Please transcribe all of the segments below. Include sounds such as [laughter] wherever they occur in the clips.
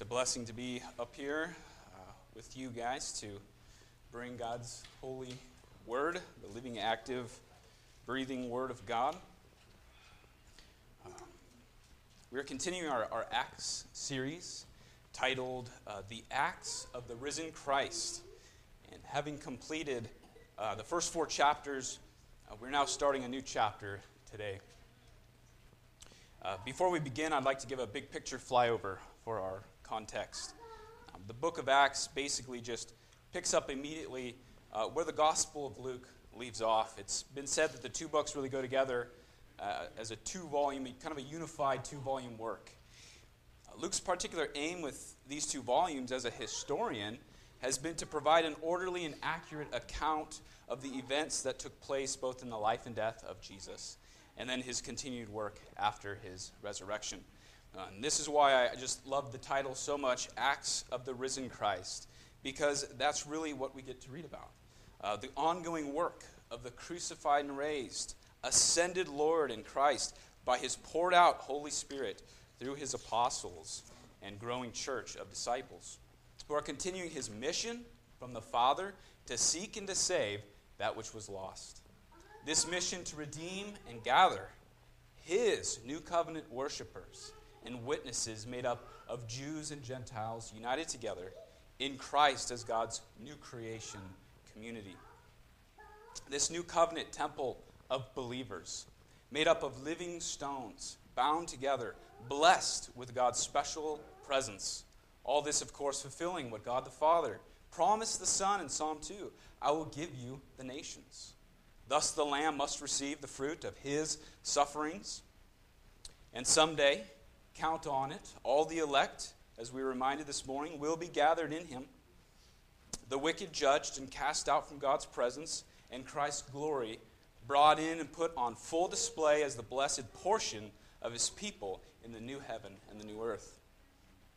It's a blessing to be up here uh, with you guys to bring God's holy word, the living, active, breathing word of God. Uh, we're continuing our, our Acts series titled uh, The Acts of the Risen Christ. And having completed uh, the first four chapters, uh, we're now starting a new chapter today. Uh, before we begin, I'd like to give a big picture flyover for our context. Um, the book of Acts basically just picks up immediately uh, where the Gospel of Luke leaves off. It's been said that the two books really go together uh, as a two volume, kind of a unified two volume work. Uh, Luke's particular aim with these two volumes as a historian has been to provide an orderly and accurate account of the events that took place both in the life and death of Jesus and then his continued work after his resurrection. Uh, and this is why I just love the title so much Acts of the Risen Christ, because that's really what we get to read about. Uh, the ongoing work of the crucified and raised, ascended Lord in Christ by his poured out Holy Spirit through his apostles and growing church of disciples who are continuing his mission from the Father to seek and to save that which was lost. This mission to redeem and gather his new covenant worshipers and witnesses made up of Jews and Gentiles united together in Christ as God's new creation community. This new covenant temple of believers, made up of living stones, bound together, blessed with God's special presence. All this, of course, fulfilling what God the Father promised the Son in Psalm 2 I will give you the nations. Thus, the Lamb must receive the fruit of his sufferings. And someday, Count on it. All the elect, as we were reminded this morning, will be gathered in him. The wicked judged and cast out from God's presence, and Christ's glory brought in and put on full display as the blessed portion of his people in the new heaven and the new earth.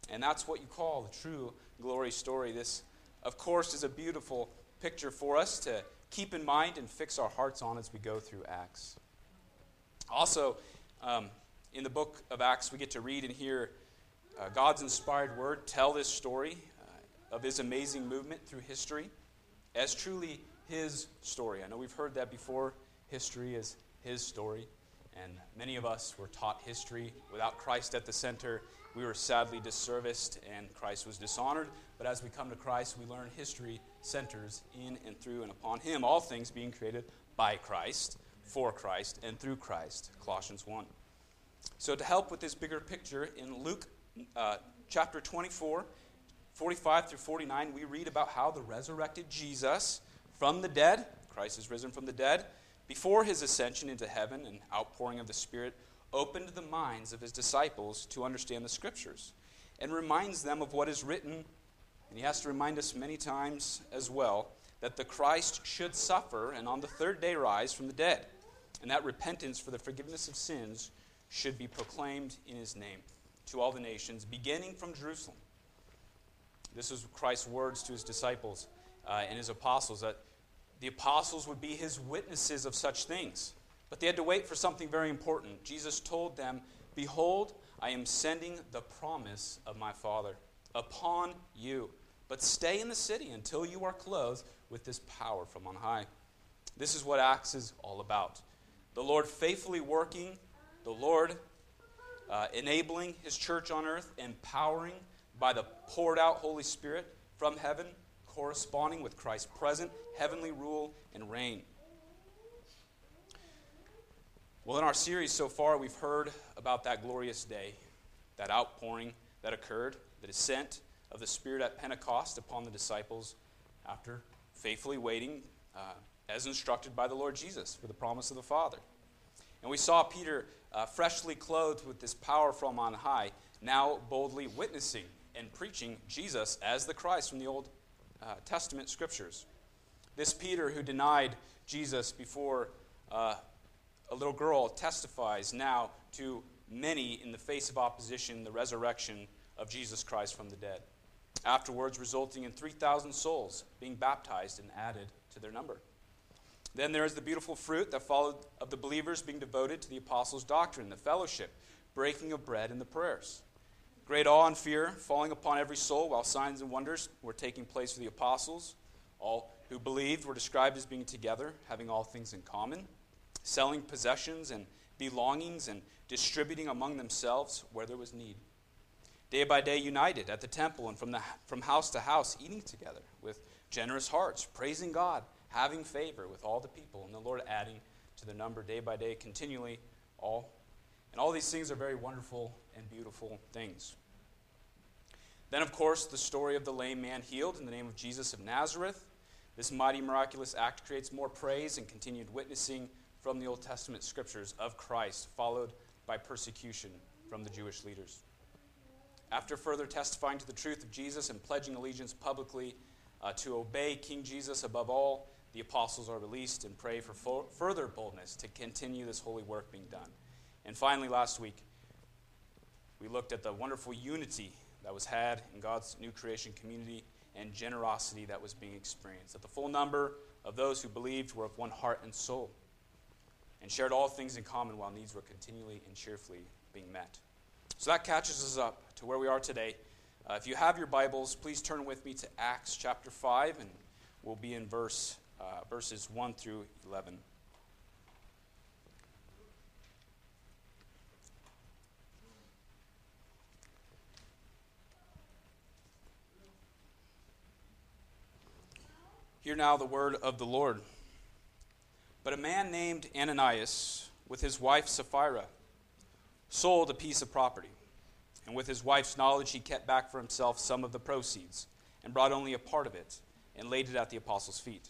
And that's what you call the true glory story. This, of course, is a beautiful picture for us to keep in mind and fix our hearts on as we go through Acts. Also, um, in the book of Acts, we get to read and hear uh, God's inspired word tell this story uh, of his amazing movement through history as truly his story. I know we've heard that before. History is his story. And many of us were taught history without Christ at the center. We were sadly disserviced and Christ was dishonored. But as we come to Christ, we learn history centers in and through and upon him, all things being created by Christ, for Christ, and through Christ. Colossians 1. So, to help with this bigger picture, in Luke uh, chapter 24, 45 through 49, we read about how the resurrected Jesus from the dead, Christ is risen from the dead, before his ascension into heaven and outpouring of the Spirit, opened the minds of his disciples to understand the Scriptures and reminds them of what is written. And he has to remind us many times as well that the Christ should suffer and on the third day rise from the dead, and that repentance for the forgiveness of sins should be proclaimed in his name to all the nations, beginning from Jerusalem. This is Christ's words to his disciples uh, and his apostles that the apostles would be his witnesses of such things. But they had to wait for something very important. Jesus told them, Behold, I am sending the promise of my Father upon you. But stay in the city until you are clothed with this power from on high. This is what Acts is all about. The Lord faithfully working the Lord uh, enabling his church on earth, empowering by the poured out Holy Spirit from heaven, corresponding with Christ's present heavenly rule and reign. Well, in our series so far, we've heard about that glorious day, that outpouring that occurred, the descent of the Spirit at Pentecost upon the disciples after faithfully waiting uh, as instructed by the Lord Jesus for the promise of the Father. And we saw Peter uh, freshly clothed with this power from on high, now boldly witnessing and preaching Jesus as the Christ from the Old uh, Testament scriptures. This Peter who denied Jesus before uh, a little girl testifies now to many in the face of opposition the resurrection of Jesus Christ from the dead. Afterwards, resulting in 3,000 souls being baptized and added to their number. Then there is the beautiful fruit that followed of the believers being devoted to the apostles' doctrine, the fellowship, breaking of bread, and the prayers. great awe and fear falling upon every soul while signs and wonders were taking place for the apostles. All who believed were described as being together, having all things in common, selling possessions and belongings, and distributing among themselves where there was need. Day by day, united at the temple and from, the, from house to house, eating together with generous hearts, praising God, having favor with all the people, and the Lord adding to the number day by day continually all. And all these things are very wonderful and beautiful things. Then, of course, the story of the lame man healed in the name of Jesus of Nazareth. This mighty miraculous act creates more praise and continued witnessing from the Old Testament scriptures of Christ, followed by persecution from the Jewish leaders. After further testifying to the truth of Jesus and pledging allegiance publicly uh, to obey King Jesus above all, the apostles are released and pray for fo- further boldness to continue this holy work being done. And finally, last week, we looked at the wonderful unity that was had in God's new creation community and generosity that was being experienced. That the full number of those who believed were of one heart and soul and shared all things in common while needs were continually and cheerfully being met. So that catches us up to where we are today. Uh, if you have your Bibles, please turn with me to Acts chapter 5, and we'll be in verse, uh, verses 1 through 11. Hear now the word of the Lord. But a man named Ananias, with his wife Sapphira, sold a piece of property. And with his wife's knowledge, he kept back for himself some of the proceeds, and brought only a part of it, and laid it at the apostles' feet.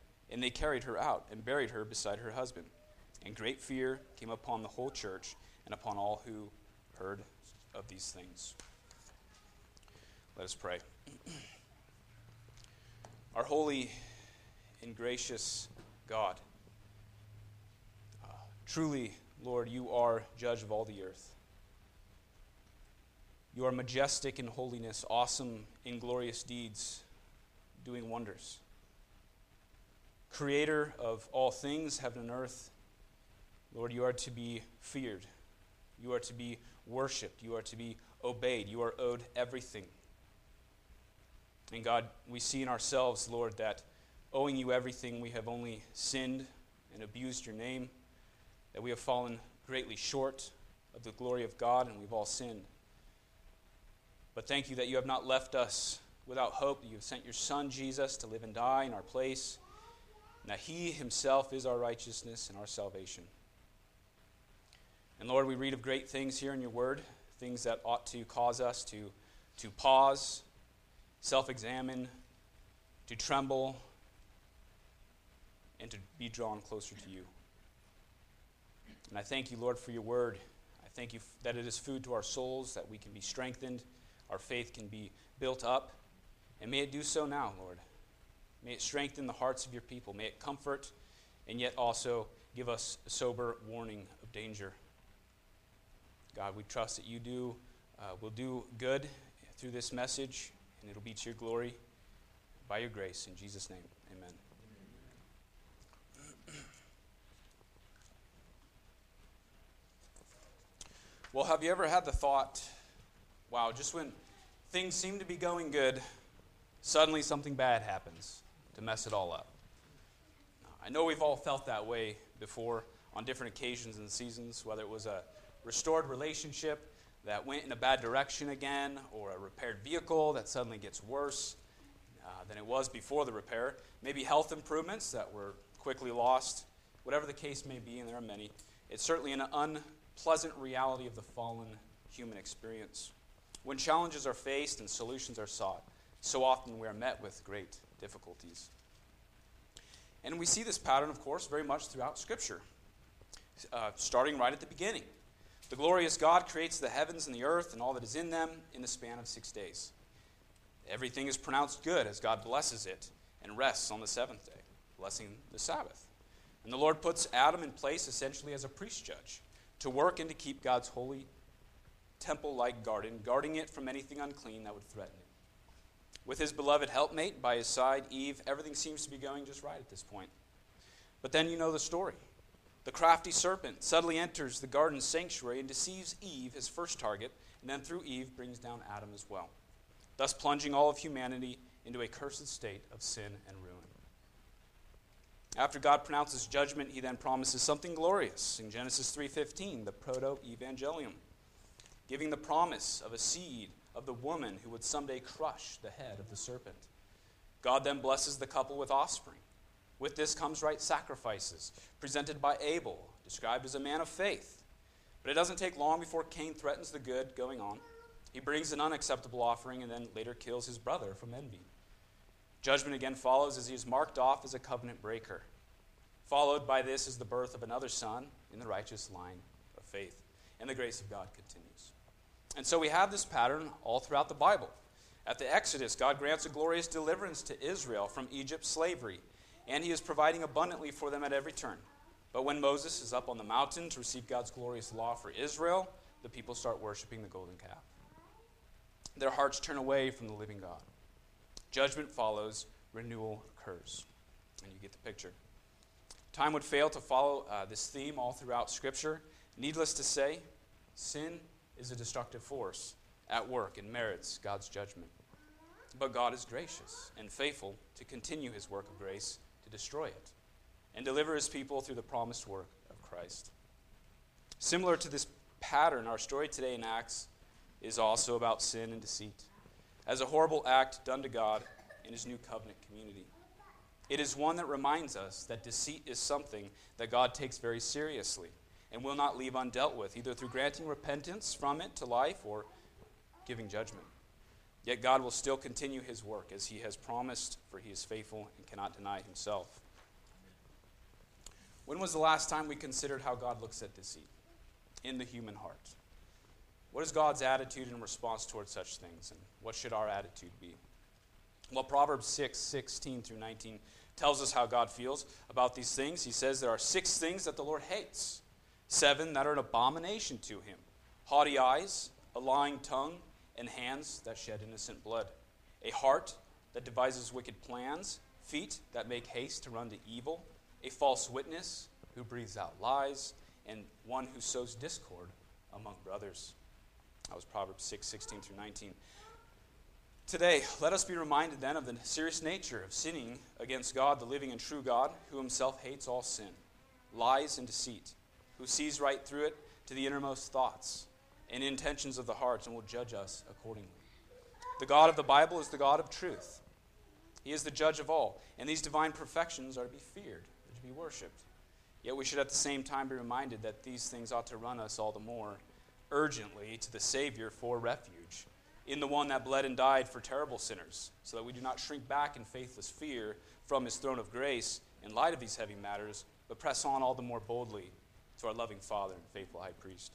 and they carried her out and buried her beside her husband. And great fear came upon the whole church and upon all who heard of these things. Let us pray. [clears throat] Our holy and gracious God, uh, truly, Lord, you are judge of all the earth. You are majestic in holiness, awesome in glorious deeds, doing wonders. Creator of all things, heaven and earth, Lord, you are to be feared. You are to be worshiped. You are to be obeyed. You are owed everything. And God, we see in ourselves, Lord, that owing you everything, we have only sinned and abused your name, that we have fallen greatly short of the glory of God, and we've all sinned. But thank you that you have not left us without hope, that you have sent your Son, Jesus, to live and die in our place, that he himself is our righteousness and our salvation. And Lord, we read of great things here in your word, things that ought to cause us to, to pause self examine, to tremble, and to be drawn closer to you. And I thank you, Lord, for your word. I thank you that it is food to our souls, that we can be strengthened, our faith can be built up. And may it do so now, Lord. May it strengthen the hearts of your people. May it comfort and yet also give us sober warning of danger. God, we trust that you do uh, will do good through this message and it'll be to your glory by your grace. In Jesus' name, amen. Well, have you ever had the thought, wow, just when things seem to be going good, suddenly something bad happens to mess it all up? I know we've all felt that way before on different occasions and seasons, whether it was a restored relationship, that went in a bad direction again, or a repaired vehicle that suddenly gets worse uh, than it was before the repair. Maybe health improvements that were quickly lost. Whatever the case may be, and there are many, it's certainly an unpleasant reality of the fallen human experience. When challenges are faced and solutions are sought, so often we are met with great difficulties. And we see this pattern, of course, very much throughout Scripture, uh, starting right at the beginning. The glorious God creates the heavens and the earth and all that is in them in the span of six days. Everything is pronounced good as God blesses it and rests on the seventh day, blessing the Sabbath. And the Lord puts Adam in place essentially as a priest judge to work and to keep God's holy temple like garden, guarding it from anything unclean that would threaten. With his beloved helpmate by his side, Eve, everything seems to be going just right at this point. But then you know the story. The crafty serpent subtly enters the garden sanctuary and deceives Eve, his first target, and then through Eve brings down Adam as well, thus plunging all of humanity into a cursed state of sin and ruin. After God pronounces judgment, he then promises something glorious in Genesis 3:15, the proto-evangelium, giving the promise of a seed of the woman who would someday crush the head of the serpent. God then blesses the couple with offspring. With this comes right sacrifices, presented by Abel, described as a man of faith. But it doesn't take long before Cain threatens the good going on. He brings an unacceptable offering and then later kills his brother from envy. Judgment again follows as he is marked off as a covenant breaker. Followed by this is the birth of another son in the righteous line of faith. And the grace of God continues. And so we have this pattern all throughout the Bible. At the Exodus, God grants a glorious deliverance to Israel from Egypt's slavery, and he is providing abundantly for them at every turn. But when Moses is up on the mountain to receive God's glorious law for Israel, the people start worshiping the golden calf. Their hearts turn away from the living God. Judgment follows, renewal occurs. And you get the picture. Time would fail to follow uh, this theme all throughout Scripture. Needless to say, sin is a destructive force at work and merits God's judgment. But God is gracious and faithful to continue his work of grace to destroy it and deliver his people through the promised work of Christ. Similar to this pattern, our story today in Acts is also about sin and deceit as a horrible act done to God in his new covenant community. It is one that reminds us that deceit is something that God takes very seriously and will not leave undealt with, either through granting repentance from it to life or giving judgment. Yet God will still continue his work as he has promised, for he is faithful and cannot deny himself. When was the last time we considered how God looks at deceit in the human heart? What is God's attitude in response towards such things, and what should our attitude be? Well, Proverbs 6 16 through 19 tells us how God feels about these things. He says there are six things that the Lord hates seven that are an abomination to him haughty eyes, a lying tongue, and hands that shed innocent blood, a heart that devises wicked plans, feet that make haste to run to evil, a false witness who breathes out lies, and one who sows discord among brothers. That was Proverbs 6 16 through 19. Today, let us be reminded then of the serious nature of sinning against God, the living and true God, who himself hates all sin, lies, and deceit who sees right through it to the innermost thoughts and intentions of the hearts and will judge us accordingly. The God of the Bible is the God of truth. He is the judge of all, and these divine perfections are to be feared, to be worshiped. Yet we should at the same time be reminded that these things ought to run us all the more urgently to the Savior for refuge, in the one that bled and died for terrible sinners, so that we do not shrink back in faithless fear from his throne of grace in light of these heavy matters, but press on all the more boldly to our loving Father and faithful High Priest.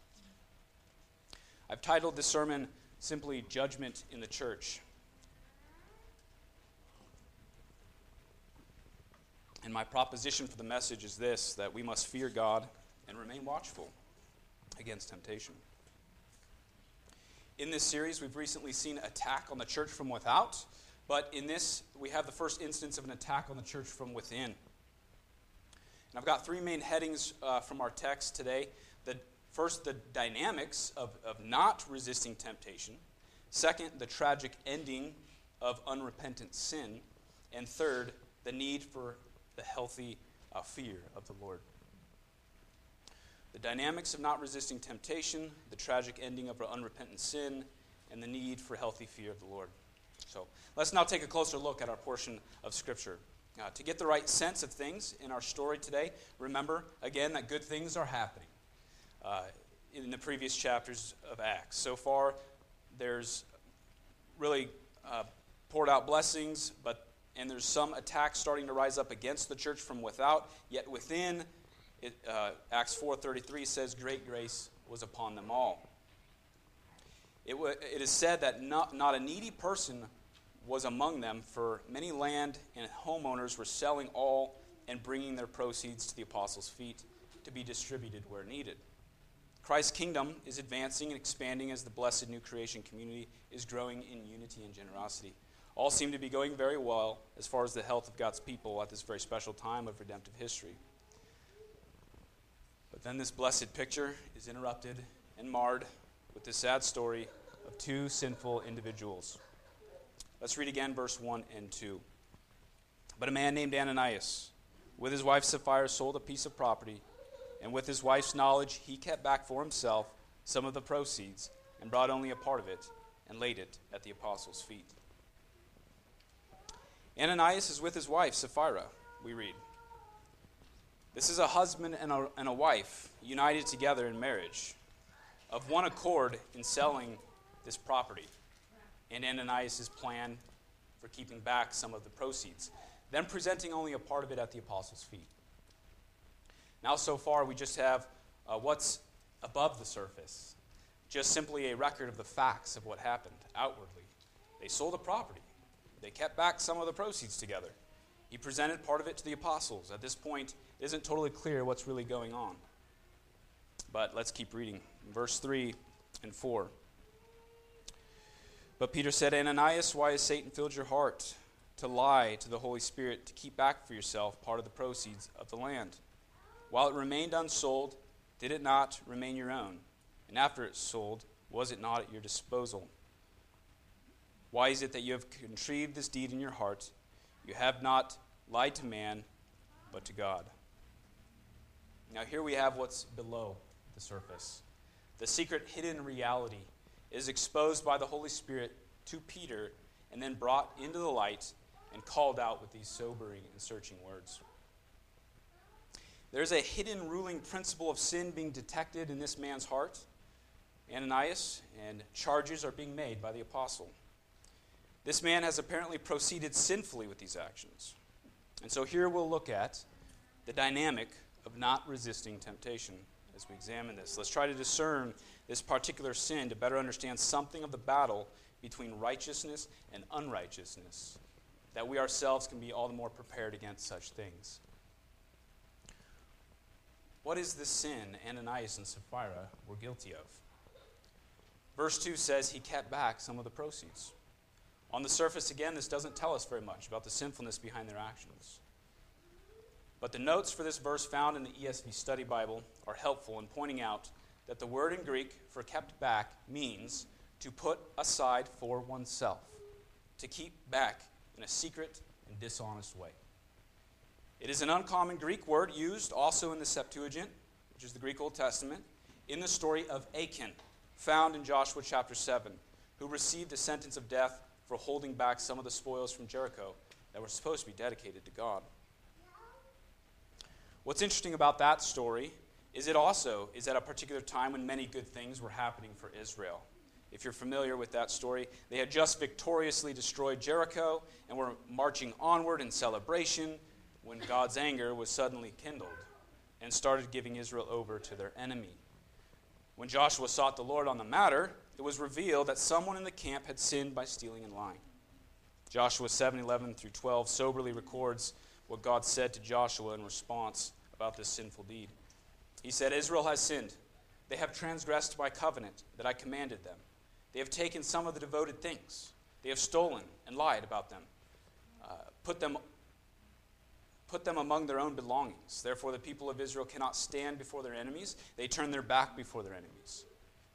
I've titled this sermon simply Judgment in the Church. And my proposition for the message is this that we must fear God and remain watchful against temptation. In this series, we've recently seen attack on the church from without, but in this, we have the first instance of an attack on the church from within. And I've got three main headings uh, from our text today. The, first, the dynamics of, of not resisting temptation. Second, the tragic ending of unrepentant sin. And third, the need for the healthy uh, fear of the Lord. the dynamics of not resisting temptation, the tragic ending of unrepentant sin, and the need for healthy fear of the Lord. So let's now take a closer look at our portion of Scripture. Uh, to get the right sense of things in our story today, remember again that good things are happening uh, in the previous chapters of Acts. So far, there's really uh, poured out blessings, but and there's some attacks starting to rise up against the church from without. Yet within, it, uh, Acts 4:33 says, "Great grace was upon them all." It, w- it is said that not, not a needy person was among them, for many land and homeowners were selling all and bringing their proceeds to the apostles' feet to be distributed where needed. Christ's kingdom is advancing and expanding as the blessed new creation community is growing in unity and generosity. All seem to be going very well as far as the health of God's people at this very special time of redemptive history. But then this blessed picture is interrupted and marred with the sad story of two sinful individuals. Let's read again verse 1 and 2. But a man named Ananias, with his wife Sapphira, sold a piece of property, and with his wife's knowledge, he kept back for himself some of the proceeds and brought only a part of it and laid it at the apostles' feet. Ananias is with his wife Sapphira, we read. This is a husband and a, and a wife united together in marriage, of one accord in selling this property, and Ananias' plan for keeping back some of the proceeds, then presenting only a part of it at the apostles' feet. Now, so far, we just have uh, what's above the surface, just simply a record of the facts of what happened outwardly. They sold a property, they kept back some of the proceeds together. He presented part of it to the apostles. At this point, it isn't totally clear what's really going on. But let's keep reading. Verse 3 and 4. But Peter said, Ananias, why has Satan filled your heart to lie to the Holy Spirit to keep back for yourself part of the proceeds of the land? While it remained unsold, did it not remain your own? And after it sold, was it not at your disposal? Why is it that you have contrived this deed in your heart? You have not lied to man, but to God. Now, here we have what's below the surface. The secret hidden reality is exposed by the Holy Spirit to Peter and then brought into the light and called out with these sobering and searching words. There's a hidden ruling principle of sin being detected in this man's heart, Ananias, and charges are being made by the apostle. This man has apparently proceeded sinfully with these actions. And so here we'll look at the dynamic of not resisting temptation as we examine this. Let's try to discern this particular sin to better understand something of the battle between righteousness and unrighteousness, that we ourselves can be all the more prepared against such things. What is this sin Ananias and Sapphira were guilty of? Verse 2 says he kept back some of the proceeds. On the surface, again, this doesn't tell us very much about the sinfulness behind their actions. But the notes for this verse found in the ESV Study Bible are helpful in pointing out that the word in Greek for kept back means to put aside for oneself, to keep back in a secret and dishonest way. It is an uncommon Greek word used also in the Septuagint, which is the Greek Old Testament, in the story of Achan, found in Joshua chapter 7, who received a sentence of death for holding back some of the spoils from Jericho that were supposed to be dedicated to God. What's interesting about that story is it also is at a particular time when many good things were happening for Israel. If you're familiar with that story, they had just victoriously destroyed Jericho and were marching onward in celebration when God's anger was suddenly kindled and started giving Israel over to their enemy. When Joshua sought the Lord on the matter, it was revealed that someone in the camp had sinned by stealing and lying. Joshua 7 11 through 12 soberly records what God said to Joshua in response about this sinful deed. He said, Israel has sinned. They have transgressed my covenant that I commanded them. They have taken some of the devoted things. They have stolen and lied about them, uh, put them put them among their own belongings. Therefore, the people of Israel cannot stand before their enemies. They turn their back before their enemies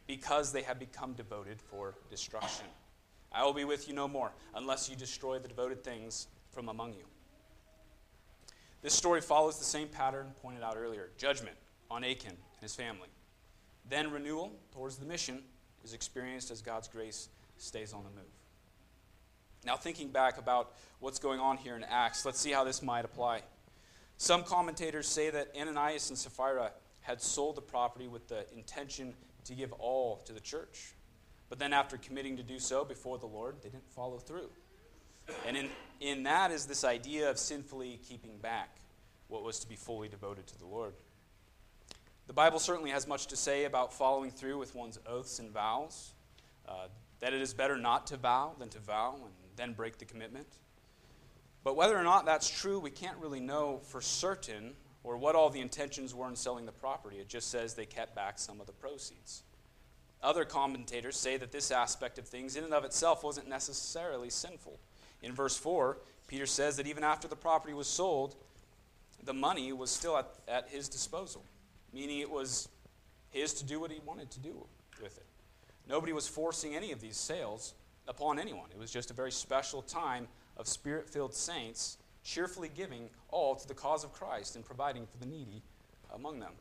because they have become devoted for destruction. I will be with you no more unless you destroy the devoted things from among you. This story follows the same pattern pointed out earlier judgment on Achan and his family. Then renewal towards the mission is experienced as God's grace stays on the move. Now, thinking back about what's going on here in Acts, let's see how this might apply. Some commentators say that Ananias and Sapphira had sold the property with the intention to give all to the church. But then, after committing to do so before the Lord, they didn't follow through. And in, in that is this idea of sinfully keeping back what was to be fully devoted to the Lord. The Bible certainly has much to say about following through with one's oaths and vows, uh, that it is better not to vow than to vow and then break the commitment. But whether or not that's true, we can't really know for certain or what all the intentions were in selling the property. It just says they kept back some of the proceeds. Other commentators say that this aspect of things, in and of itself, wasn't necessarily sinful. In verse 4, Peter says that even after the property was sold, the money was still at, at his disposal, meaning it was his to do what he wanted to do with it. Nobody was forcing any of these sales upon anyone. It was just a very special time of spirit filled saints cheerfully giving all to the cause of Christ and providing for the needy among them.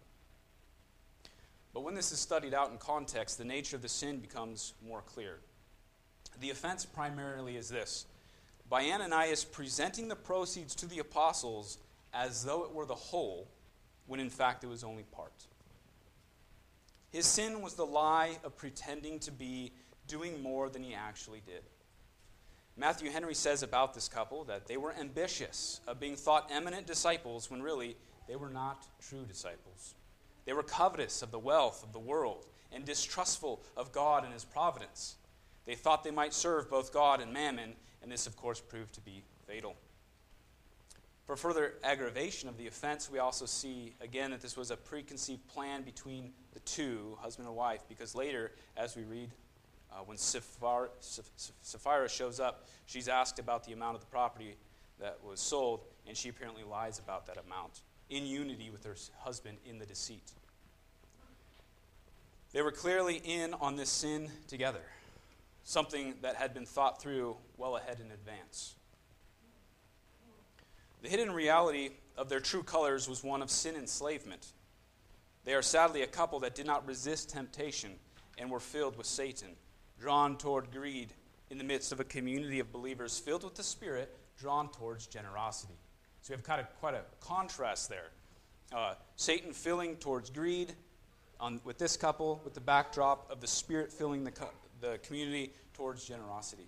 But when this is studied out in context, the nature of the sin becomes more clear. The offense primarily is this by Ananias presenting the proceeds to the apostles as though it were the whole, when in fact it was only part. His sin was the lie of pretending to be doing more than he actually did. Matthew Henry says about this couple that they were ambitious of being thought eminent disciples when really they were not true disciples. They were covetous of the wealth of the world and distrustful of God and his providence. They thought they might serve both God and mammon, and this, of course, proved to be fatal. For further aggravation of the offense, we also see again that this was a preconceived plan between the two, husband and wife, because later, as we read uh, when Sapphira shows up, she's asked about the amount of the property that was sold, and she apparently lies about that amount, in unity with her husband in the deceit. They were clearly in on this sin together, something that had been thought through well ahead in advance. The hidden reality of their true colors was one of sin enslavement. They are sadly a couple that did not resist temptation and were filled with Satan drawn toward greed in the midst of a community of believers filled with the Spirit, drawn towards generosity. So we have kind of quite a contrast there. Uh, Satan filling towards greed on, with this couple, with the backdrop of the Spirit filling the, the community towards generosity.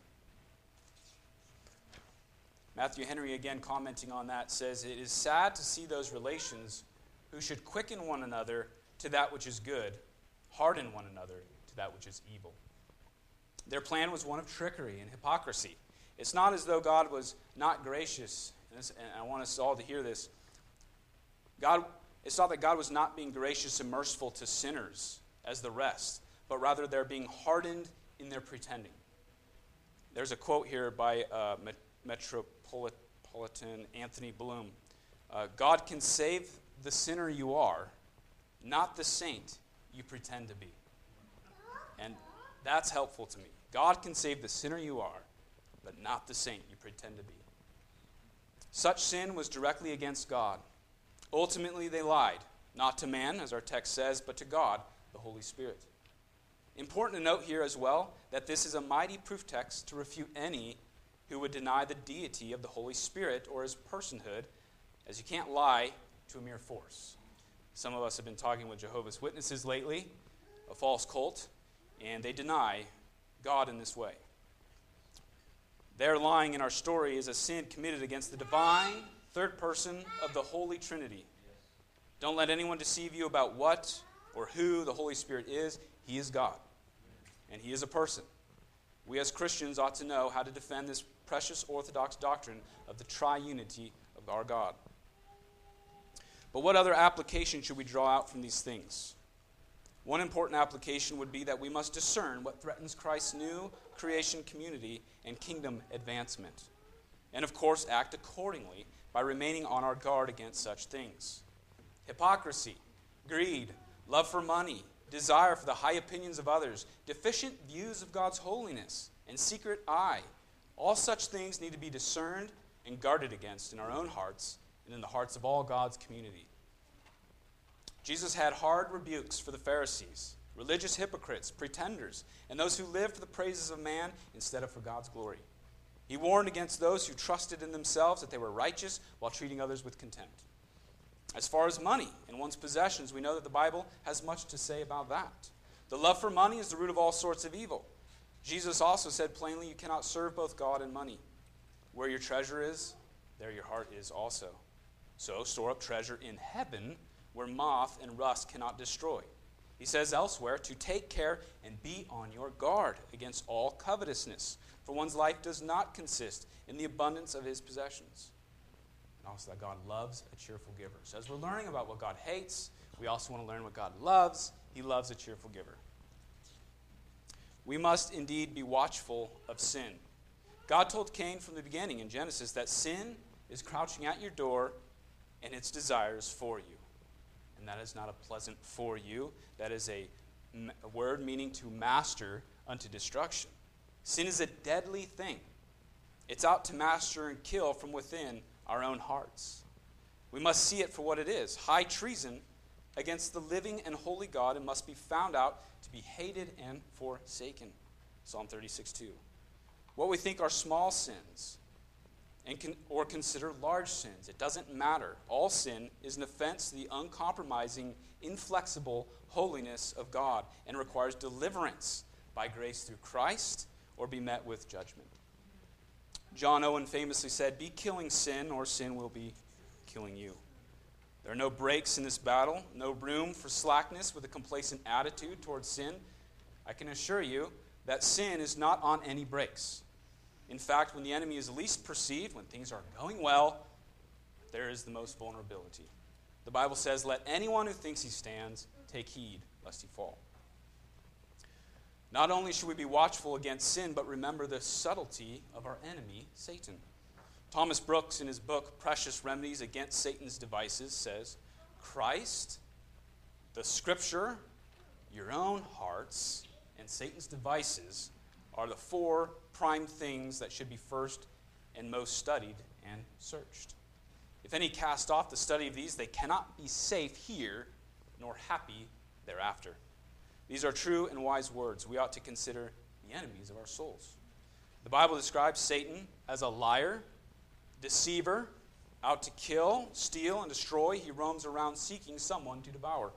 Matthew Henry, again commenting on that, says, It is sad to see those relations who should quicken one another to that which is good, harden one another to that which is evil. Their plan was one of trickery and hypocrisy. It's not as though God was not gracious, and, I want us all to hear this. God, it's not that God was not being gracious and merciful to sinners as the rest, but rather they're being hardened in their pretending. There's a quote here by uh, Metropolitan Anthony Bloom uh, God can save the sinner you are, not the saint you pretend to be. And that's helpful to me. God can save the sinner you are, but not the saint you pretend to be. Such sin was directly against God. Ultimately, they lied, not to man, as our text says, but to God, the Holy Spirit. Important to note here as well that this is a mighty proof text to refute any who would deny the deity of the Holy Spirit or his personhood, as you can't lie to a mere force. Some of us have been talking with Jehovah's Witnesses lately, a false cult, and they deny God in this way. Their lying in our story is a sin committed against the divine third person of the Holy Trinity. Don't let anyone deceive you about what or who the Holy Spirit is. He is God, and He is a person. We as Christians ought to know how to defend this precious Orthodox doctrine of the triunity of our God. But what other application should we draw out from these things? One important application would be that we must discern what threatens Christ's new creation community and kingdom advancement. And of course, act accordingly by remaining on our guard against such things. Hypocrisy, greed, love for money, desire for the high opinions of others, deficient views of God's holiness, and secret eye. All such things need to be discerned and guarded against in our own hearts and in the hearts of all God's community. Jesus had hard rebukes for the Pharisees, religious hypocrites, pretenders, and those who lived for the praises of man instead of for God's glory. He warned against those who trusted in themselves that they were righteous while treating others with contempt. As far as money and one's possessions, we know that the Bible has much to say about that. The love for money is the root of all sorts of evil. Jesus also said plainly, You cannot serve both God and money. Where your treasure is, there your heart is also. So store up treasure in heaven where moth and rust cannot destroy. He says elsewhere to take care and be on your guard against all covetousness, for one's life does not consist in the abundance of his possessions. And also that God loves a cheerful giver. So as we're learning about what God hates, we also want to learn what God loves. He loves a cheerful giver. We must indeed be watchful of sin. God told Cain from the beginning in Genesis that sin is crouching at your door and its desires for you. And that is not a pleasant for you. That is a, a word meaning to master unto destruction. Sin is a deadly thing. It's out to master and kill from within our own hearts. We must see it for what it is high treason against the living and holy God and must be found out to be hated and forsaken. Psalm 36 2. What we think are small sins and con- or consider large sins. It doesn't matter. All sin is an offense to the uncompromising, inflexible holiness of God and requires deliverance by grace through Christ or be met with judgment. John Owen famously said, Be killing sin, or sin will be killing you. There are no breaks in this battle, no room for slackness with a complacent attitude towards sin. I can assure you that sin is not on any breaks. In fact, when the enemy is least perceived, when things are going well, there is the most vulnerability. The Bible says, Let anyone who thinks he stands take heed lest he fall. Not only should we be watchful against sin, but remember the subtlety of our enemy, Satan. Thomas Brooks, in his book Precious Remedies Against Satan's Devices, says Christ, the Scripture, your own hearts, and Satan's devices are the four prime things that should be first and most studied and searched. If any cast off the study of these, they cannot be safe here nor happy thereafter. These are true and wise words. We ought to consider the enemies of our souls. The Bible describes Satan as a liar, deceiver, out to kill, steal, and destroy. He roams around seeking someone to devour.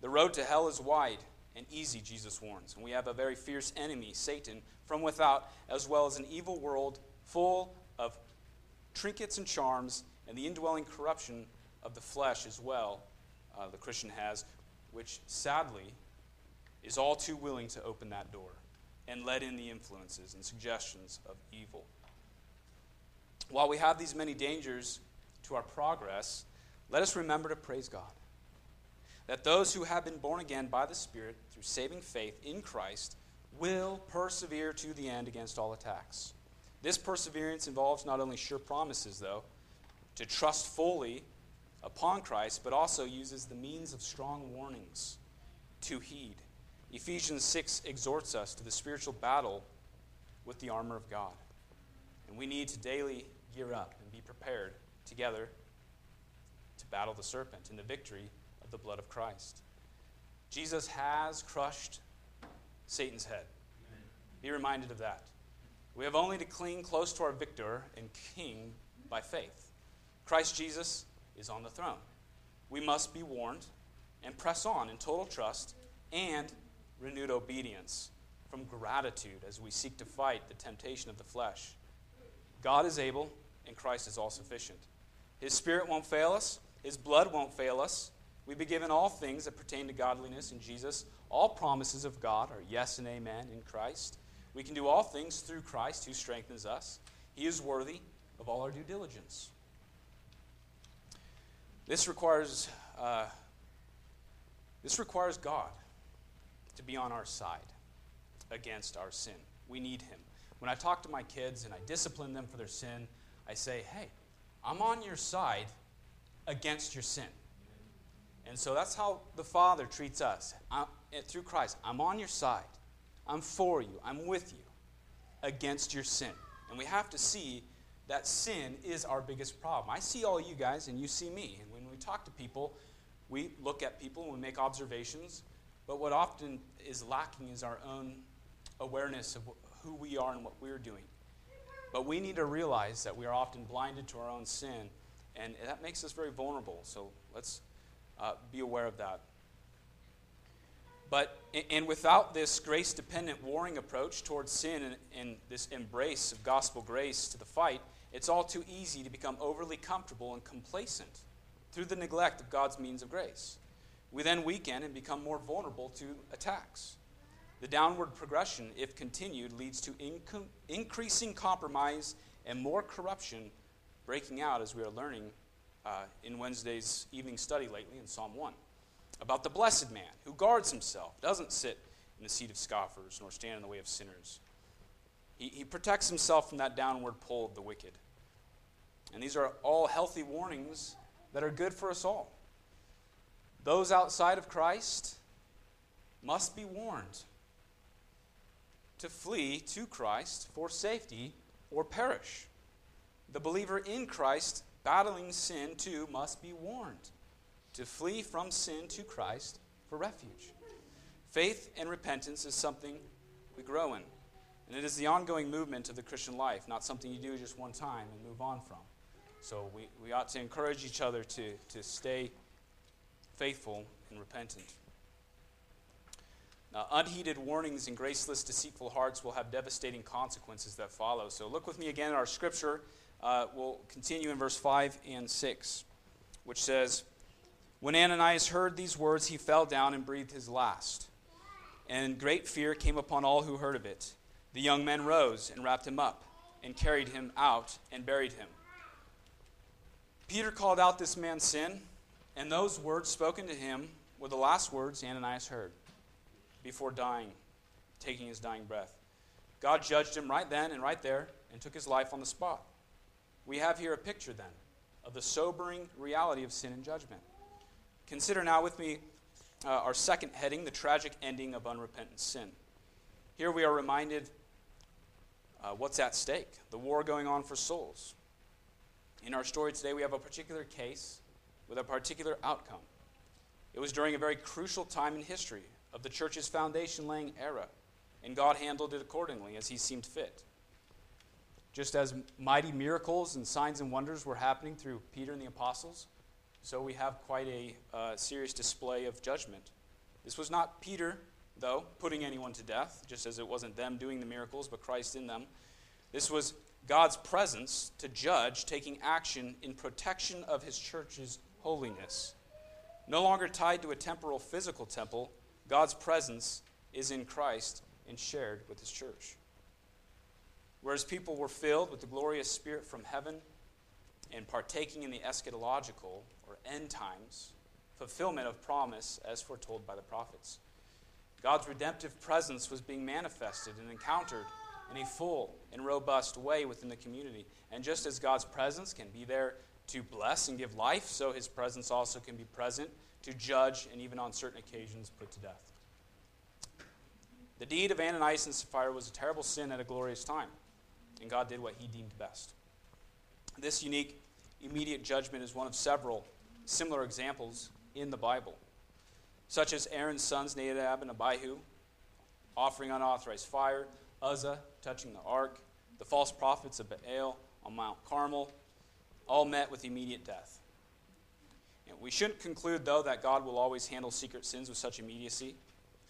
The road to hell is wide and easy, Jesus warns. And we have a very fierce enemy, Satan, from without, as well as an evil world full of trinkets and charms and the indwelling corruption of the flesh as well, uh, the Christian has, which sadly is all too willing to open that door and let in the influences and suggestions of evil. While we have these many dangers to our progress, let us remember to praise God that those who have been born again by the Spirit through saving faith in Christ will persevere to the end against all attacks. This perseverance involves not only sure promises, though, to trust fully upon Christ, but also uses the means of strong warnings to heed. Ephesians 6 exhorts us to the spiritual battle with the armor of God. And we need to daily gear up and be prepared together to battle the serpent in the victory of the blood of Christ. Jesus has crushed Satan's head. Be reminded of that. We have only to cling close to our victor and king by faith. Christ Jesus is on the throne. We must be warned and press on in total trust and renewed obedience from gratitude as we seek to fight the temptation of the flesh. God is able, and Christ is all sufficient. His Spirit won't fail us, His blood won't fail us, We've been given all things that pertain to godliness in Jesus. All promises of God are yes and amen in Christ. We can do all things through Christ who strengthens us. He is worthy of all our due diligence. This requires, uh, this requires God to be on our side against our sin. We need Him. When I talk to my kids and I discipline them for their sin, I say, hey, I'm on your side against your sin. And so that's how the Father treats us I, eh, through Christ. I'm on your side, I'm for you, I'm with you against your sin. And we have to see that sin is our biggest problem. I see all you guys and you see me. And when we talk to people, We look at people and we make observations, but what often is lacking is our own awareness of who we are and what we're doing. But we need to realize that we are often blinded to our own sin, and that makes us very vulnerable. So let's uh, be aware of that. But, and without this grace dependent warring approach towards sin and, and, this embrace of gospel grace to the fight, it's all too easy to become overly comfortable and complacent through the neglect of God's means of grace. We then weaken and become more vulnerable to attacks. The downward progression, if continued, leads to inc- increasing compromise and more corruption breaking out, as we are learning uh, in Wednesday's evening study lately in Psalm 1 about the blessed man who guards himself, doesn't sit in the seat of scoffers, nor stand in the way of sinners. He, he protects himself from that downward pull of the wicked. And these are all healthy warnings that are good for us all. Those outside of Christ must be warned to flee to Christ for safety or perish. The believer in Christ battling sin too must be warned to flee from sin to Christ for refuge. Faith and repentance is something we grow in. And it is the ongoing movement of the Christian life, not something you do just one time and move on from. So we, we ought to encourage each other to, to stay faithful and repentant. Now, unheeded warnings and graceless, deceitful hearts will have devastating consequences that follow. So look with me again at our scripture. Uh, we'll continue in verse 5 and 6, which says, when Ananias heard these words, he fell down and breathed his last. And great fear came upon all who heard of it. The young men rose and wrapped him up and carried him out and buried him. Peter called out this man's sin, and those words spoken to him were the last words Ananias heard before dying, taking his dying breath. God judged him right then and right there and took his life on the spot. We have here a picture then of the sobering reality of sin and judgment. Consider now with me uh, our second heading the tragic ending of unrepentant sin. Here we are reminded uh, what's at stake the war going on for souls. In our story today, we have a particular case with a particular outcome. It was during a very crucial time in history of the church's foundation laying era, and God handled it accordingly as He seemed fit. Just as mighty miracles and signs and wonders were happening through Peter and the apostles, so we have quite a uh, serious display of judgment. This was not Peter, though, putting anyone to death, just as it wasn't them doing the miracles, but Christ in them. This was God's presence to judge, taking action in protection of his church's holiness. No longer tied to a temporal physical temple, God's presence is in Christ and shared with his church. Whereas people were filled with the glorious Spirit from heaven and partaking in the eschatological, or end times, fulfillment of promise as foretold by the prophets. God's redemptive presence was being manifested and encountered in a full and robust way within the community. And just as God's presence can be there to bless and give life, so his presence also can be present to judge and even on certain occasions put to death. The deed of Ananias and Sapphira was a terrible sin at a glorious time, and God did what he deemed best. This unique immediate judgment is one of several similar examples in the Bible, such as Aaron's sons, Nadab and Abihu, offering unauthorized fire, Uzzah touching the ark, the false prophets of Baal on Mount Carmel, all met with immediate death. We shouldn't conclude, though, that God will always handle secret sins with such immediacy.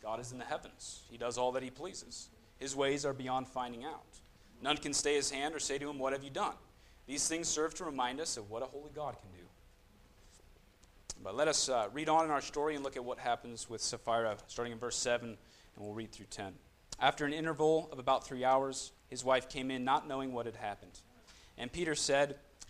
God is in the heavens, He does all that He pleases. His ways are beyond finding out. None can stay His hand or say to Him, What have you done? These things serve to remind us of what a holy God can do. But let us uh, read on in our story and look at what happens with Sapphira, starting in verse 7, and we'll read through 10. After an interval of about three hours, his wife came in, not knowing what had happened. And Peter said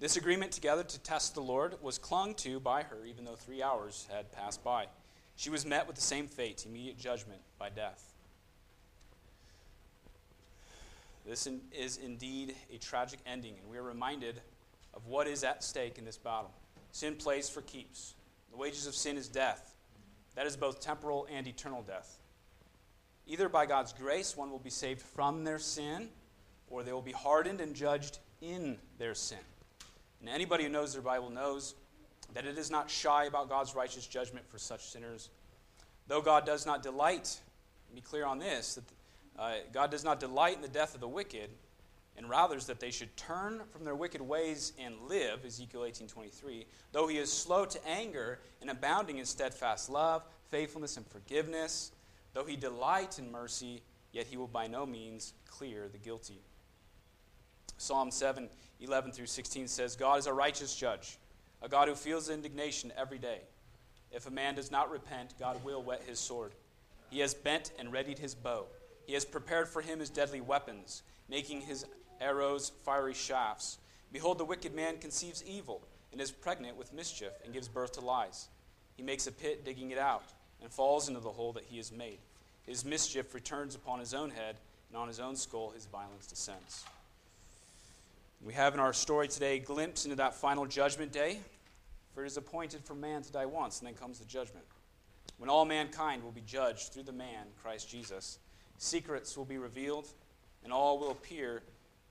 This agreement together to test the Lord was clung to by her, even though three hours had passed by. She was met with the same fate immediate judgment by death. This is indeed a tragic ending, and we are reminded of what is at stake in this battle. Sin plays for keeps. The wages of sin is death. That is both temporal and eternal death. Either by God's grace, one will be saved from their sin, or they will be hardened and judged in their sin. And anybody who knows their Bible knows that it is not shy about God's righteous judgment for such sinners. Though God does not delight, be clear on this, that uh, God does not delight in the death of the wicked, and rather is that they should turn from their wicked ways and live, Ezekiel 18:23. Though he is slow to anger and abounding in steadfast love, faithfulness, and forgiveness, though he delight in mercy, yet he will by no means clear the guilty. Psalm 7, 11 through 16 says, God is a righteous judge, a God who feels indignation every day. If a man does not repent, God will whet his sword. He has bent and readied his bow. He has prepared for him his deadly weapons, making his arrows fiery shafts. Behold, the wicked man conceives evil and is pregnant with mischief and gives birth to lies. He makes a pit, digging it out, and falls into the hole that he has made. His mischief returns upon his own head, and on his own skull his violence descends. We have in our story today a glimpse into that final judgment day, for it is appointed for man to die once, and then comes the judgment. When all mankind will be judged through the man, Christ Jesus, secrets will be revealed, and all will appear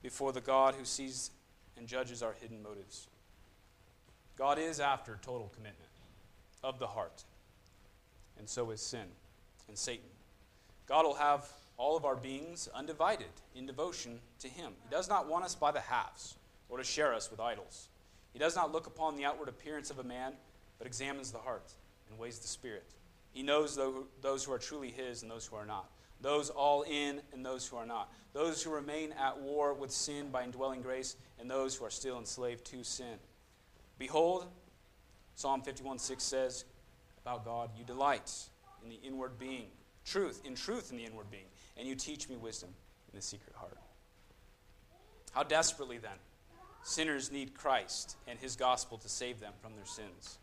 before the God who sees and judges our hidden motives. God is after total commitment of the heart, and so is sin and Satan. God will have all of our beings undivided in devotion to Him. He does not want us by the halves or to share us with idols. He does not look upon the outward appearance of a man, but examines the heart and weighs the spirit. He knows those who are truly His and those who are not those all in and those who are not, those who remain at war with sin by indwelling grace, and those who are still enslaved to sin. Behold, Psalm 51 6 says about God, You delight in the inward being, truth, in truth in the inward being, and you teach me wisdom in the secret heart. How desperately, then, sinners need Christ and his gospel to save them from their sins.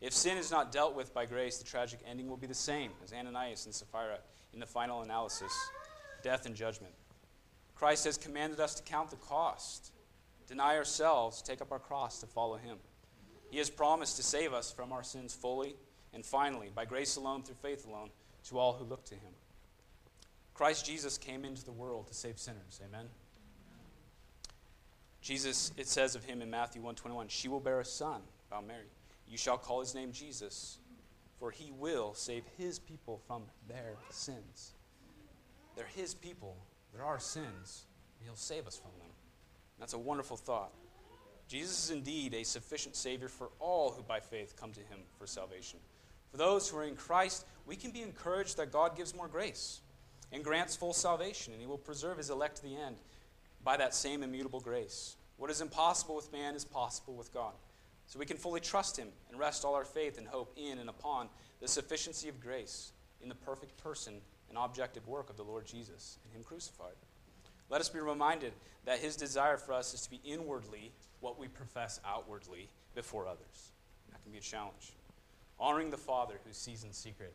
If sin is not dealt with by grace, the tragic ending will be the same as Ananias and Sapphira in the final analysis death and judgment. Christ has commanded us to count the cost, deny ourselves, take up our cross to follow him. He has promised to save us from our sins fully and finally, by grace alone, through faith alone, to all who look to him. Christ Jesus came into the world to save sinners. Amen. Jesus, it says of him in Matthew 121, she will bear a son, about Mary. You shall call his name Jesus for he will save his people from their sins. They're his people. There are sins. And he'll save us from them. That's a wonderful thought. Jesus is indeed a sufficient Savior for all who by faith come to him for salvation. For those who are in Christ, we can be encouraged that God gives more grace and grants full salvation, and he will preserve his elect to the end by that same immutable grace. What is impossible with man is possible with God. So we can fully trust Him and rest all our faith and hope in and upon the sufficiency of grace in the perfect person and objective work of the Lord Jesus and Him crucified. Let us be reminded that His desire for us is to be inwardly what we profess outwardly before others. That can be a challenge. Honoring the Father who sees in secret.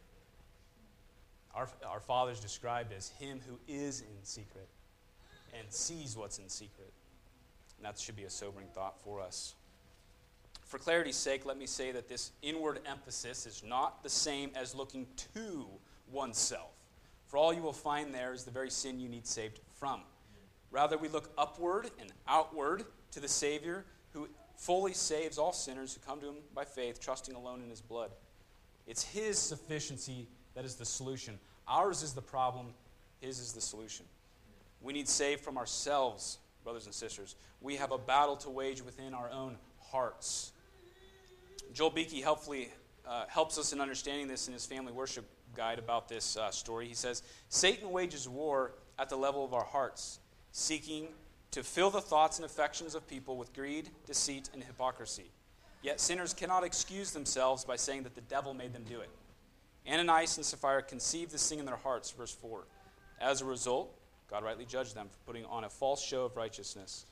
Our, our Father is described as Him who is in secret and sees what's in secret. And that should be a sobering thought for us. For clarity's sake, let me say that this inward emphasis is not the same as looking to oneself. For all you will find there is the very sin you need saved from. Rather, we look upward and outward to the Savior fully saves all sinners who come to him by faith, trusting alone in his blood. It's his sufficiency that is the solution. Ours is the problem, his is the solution. We need saved from ourselves, brothers and sisters. We have a battle to wage within our own hearts. Joel Beeke helpfully uh, helps us in understanding this in his family worship guide about this uh, story. He says, Satan wages war at the level of our hearts, seeking to fill the thoughts and affections of people with greed, deceit, and hypocrisy. Yet sinners cannot excuse themselves by saying that the devil made them do it. Ananias and Sapphira conceived this thing in their hearts, verse 4. As a result, God rightly judged them for putting on a false show of righteousness.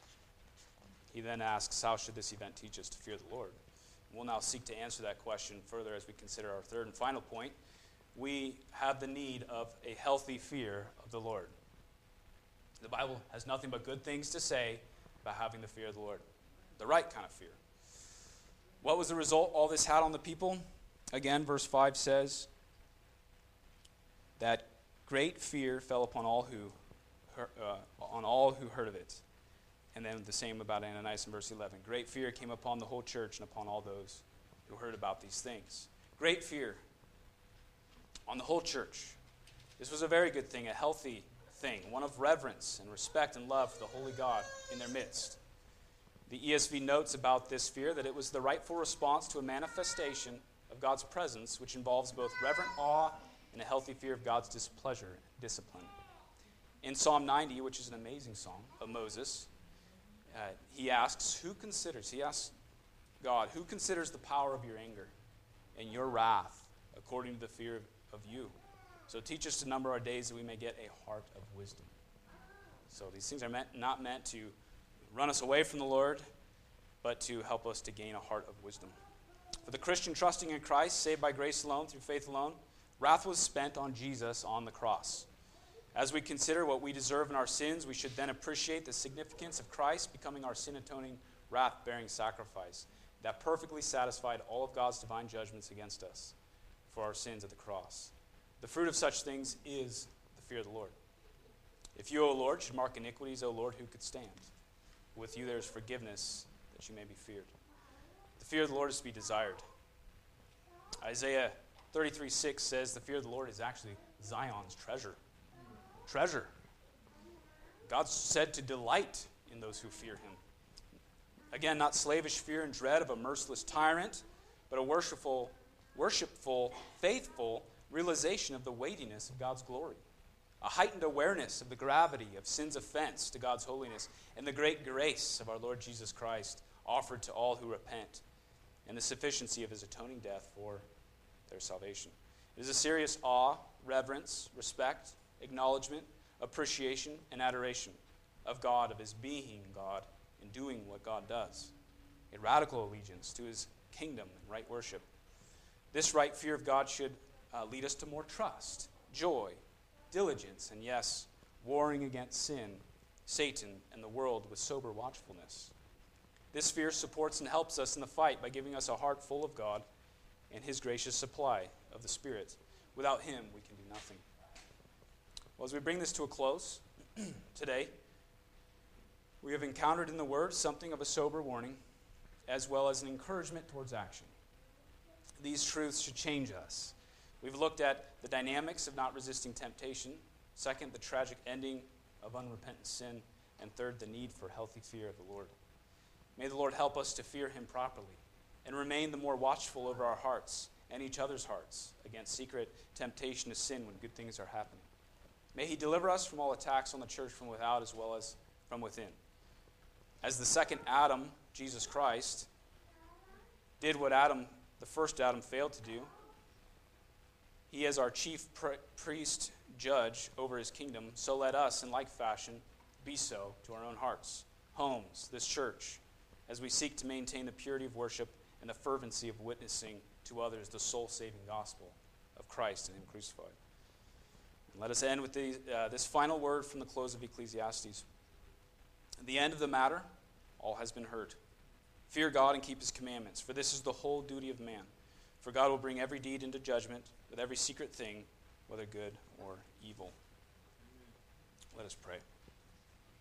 He then asks, How should this event teach us to fear the Lord? We'll now seek to answer that question further as we consider our third and final point we have the need of a healthy fear of the Lord. The Bible has nothing but good things to say about having the fear of the Lord, the right kind of fear. What was the result all this had on the people? Again, verse 5 says that great fear fell upon all who, uh, on all who heard of it. And then the same about Ananias in verse 11. Great fear came upon the whole church and upon all those who heard about these things. Great fear on the whole church. This was a very good thing, a healthy thing, one of reverence and respect and love for the holy God in their midst. The ESV notes about this fear that it was the rightful response to a manifestation of God's presence, which involves both reverent awe and a healthy fear of God's displeasure, and discipline. In Psalm 90, which is an amazing song of Moses, uh, he asks, Who considers, he asks God, who considers the power of your anger and your wrath according to the fear of, of you? So teach us to number our days that we may get a heart of wisdom. So these things are meant, not meant to run us away from the Lord, but to help us to gain a heart of wisdom. For the Christian trusting in Christ, saved by grace alone, through faith alone, wrath was spent on Jesus on the cross. As we consider what we deserve in our sins, we should then appreciate the significance of Christ becoming our sin atoning, wrath bearing sacrifice that perfectly satisfied all of God's divine judgments against us for our sins at the cross. The fruit of such things is the fear of the Lord. If you, O Lord, should mark iniquities, O Lord, who could stand? With you there is forgiveness that you may be feared. The fear of the Lord is to be desired. Isaiah 33 6 says, The fear of the Lord is actually Zion's treasure. Treasure. God said to delight in those who fear him. Again, not slavish fear and dread of a merciless tyrant, but a worshipful, worshipful, faithful realization of the weightiness of God's glory. A heightened awareness of the gravity of sin's offense to God's holiness and the great grace of our Lord Jesus Christ offered to all who repent, and the sufficiency of his atoning death for their salvation. It is a serious awe, reverence, respect, acknowledgement, appreciation, and adoration of God, of his being God, and doing what God does. A radical allegiance to his kingdom and right worship. This right fear of God should uh, lead us to more trust, joy, diligence, and yes, warring against sin, Satan, and the world with sober watchfulness. This fear supports and helps us in the fight by giving us a heart full of God and His gracious supply of the Spirit. Without Him, we can do nothing. Well, as we bring this to a close [clears throat] today, we have encountered in the Word something of a sober warning as well as an encouragement towards action. These truths should change us. We've looked at the dynamics of not resisting temptation, second, the tragic ending of unrepentant sin, and third, the need for healthy fear of the Lord. May the Lord help us to fear Him properly and remain the more watchful over our hearts and each other's hearts against secret temptation to sin when good things are happening. May He deliver us from all attacks on the church from without as well as from within. As the second Adam, Jesus Christ, did what Adam, the first Adam, failed to do, he is our chief priest judge over his kingdom, so let us, in like fashion, be so to our own hearts, homes, this church, as we seek to maintain the purity of worship and the fervency of witnessing to others the soul saving gospel of Christ and Him crucified. And let us end with the, uh, this final word from the close of Ecclesiastes. At the end of the matter, all has been heard. Fear God and keep His commandments, for this is the whole duty of man. For God will bring every deed into judgment with every secret thing, whether good or evil. Let us pray.